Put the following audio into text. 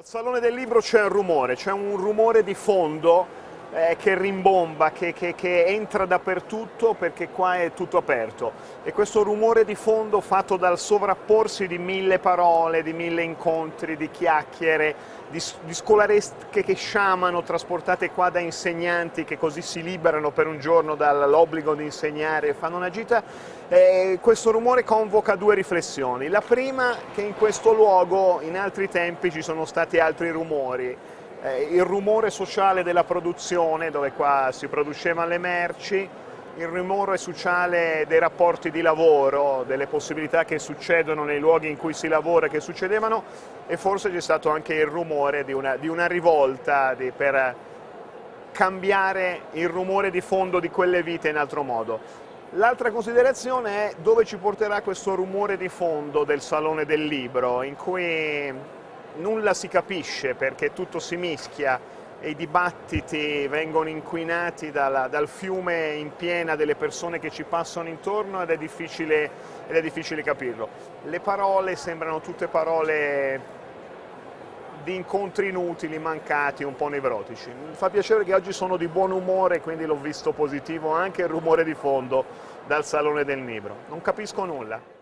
Al Salone del Libro c'è un rumore, c'è un rumore di fondo eh, che rimbomba, che, che, che, entra dappertutto perché qua è tutto aperto e questo rumore di fondo fatto dal sovrapporsi di mille parole, di mille incontri, di chiacchiere, di, di scolaresche che sciamano trasportate qua da insegnanti che così si liberano per un giorno dall'obbligo di insegnare e fanno una gita, eh, questo rumore convoca due riflessioni. La prima che in questo luogo in altri tempi ci sono stati altri rumori, eh, il rumore sociale della produzione, dove qua si producevano le merci, il rumore sociale dei rapporti di lavoro, delle possibilità che succedono nei luoghi in cui si lavora, che succedevano, e forse c'è stato anche il rumore di una, di una rivolta di, per cambiare il rumore di fondo di quelle vite in altro modo. L'altra considerazione è dove ci porterà questo rumore di fondo del Salone del Libro, in cui nulla si capisce perché tutto si mischia e i dibattiti vengono inquinati dalla, dal fiume in piena delle persone che ci passano intorno ed è, difficile, ed è difficile capirlo. Le parole sembrano tutte parole di incontri inutili, mancati, un po' nevrotici. Mi fa piacere che oggi sono di buon umore, quindi l'ho visto positivo anche il rumore di fondo dal Salone del Libro. Non capisco nulla.